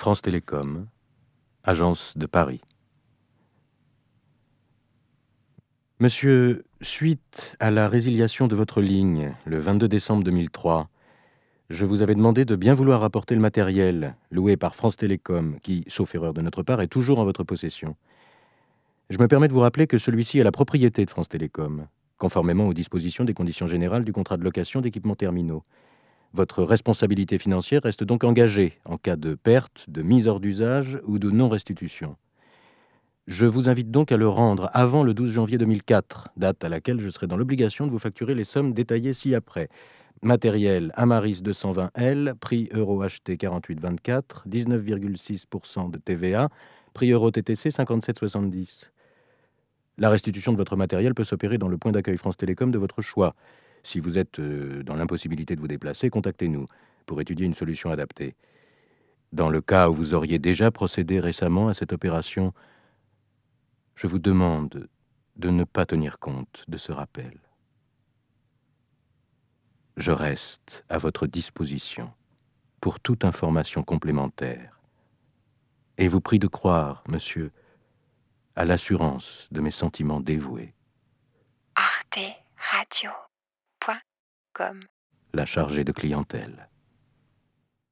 France Télécom, agence de Paris. Monsieur, suite à la résiliation de votre ligne le 22 décembre 2003, je vous avais demandé de bien vouloir apporter le matériel loué par France Télécom, qui, sauf erreur de notre part, est toujours en votre possession. Je me permets de vous rappeler que celui-ci est la propriété de France Télécom, conformément aux dispositions des conditions générales du contrat de location d'équipements terminaux. Votre responsabilité financière reste donc engagée en cas de perte, de mise hors d'usage ou de non-restitution. Je vous invite donc à le rendre avant le 12 janvier 2004, date à laquelle je serai dans l'obligation de vous facturer les sommes détaillées ci-après. Matériel Amaris 220L, prix euro acheté 48,24, 19,6% de TVA, prix euro TTC 57,70. La restitution de votre matériel peut s'opérer dans le point d'accueil France Télécom de votre choix. Si vous êtes euh, dans l'impossibilité de vous déplacer, contactez-nous pour étudier une solution adaptée. Dans le cas où vous auriez déjà procédé récemment à cette opération, je vous demande de ne pas tenir compte de ce rappel. Je reste à votre disposition pour toute information complémentaire et vous prie de croire, monsieur, à l'assurance de mes sentiments dévoués. Arte Radio. La chargée de clientèle.